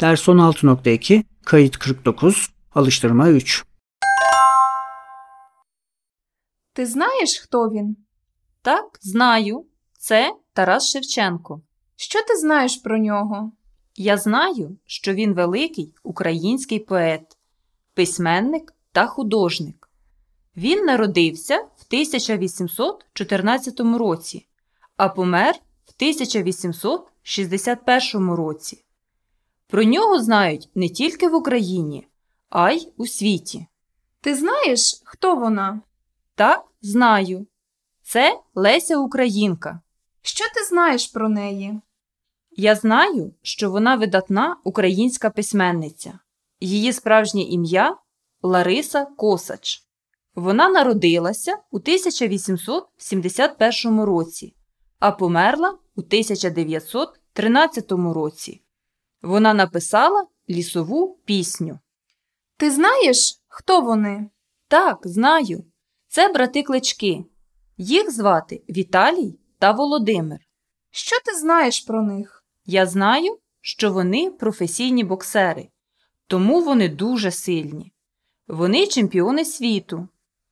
Ders 16.2 Kayıt 49 Alıştırma 3 Ти знаєш, хто він? Так, знаю. Це Тарас Шевченко. Що ти знаєш про нього? Я знаю, що він великий український поет, письменник та художник. Він народився в 1814 році, а помер в 1861 році. Про нього знають не тільки в Україні, а й у світі. Ти знаєш, хто вона? Так, знаю. Це Леся Українка. Що ти знаєш про неї? Я знаю, що вона видатна українська письменниця. Її справжнє ім'я Лариса Косач. Вона народилася у 1871 році, а померла у 1913 році. Вона написала лісову пісню. Ти знаєш, хто вони? Так, знаю. Це брати клички. Їх звати Віталій та Володимир. Що ти знаєш про них? Я знаю, що вони професійні боксери, тому вони дуже сильні. Вони чемпіони світу.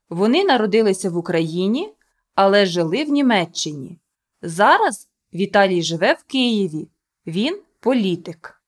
Вони народилися в Україні, але жили в Німеччині. Зараз Віталій живе в Києві. Він політик.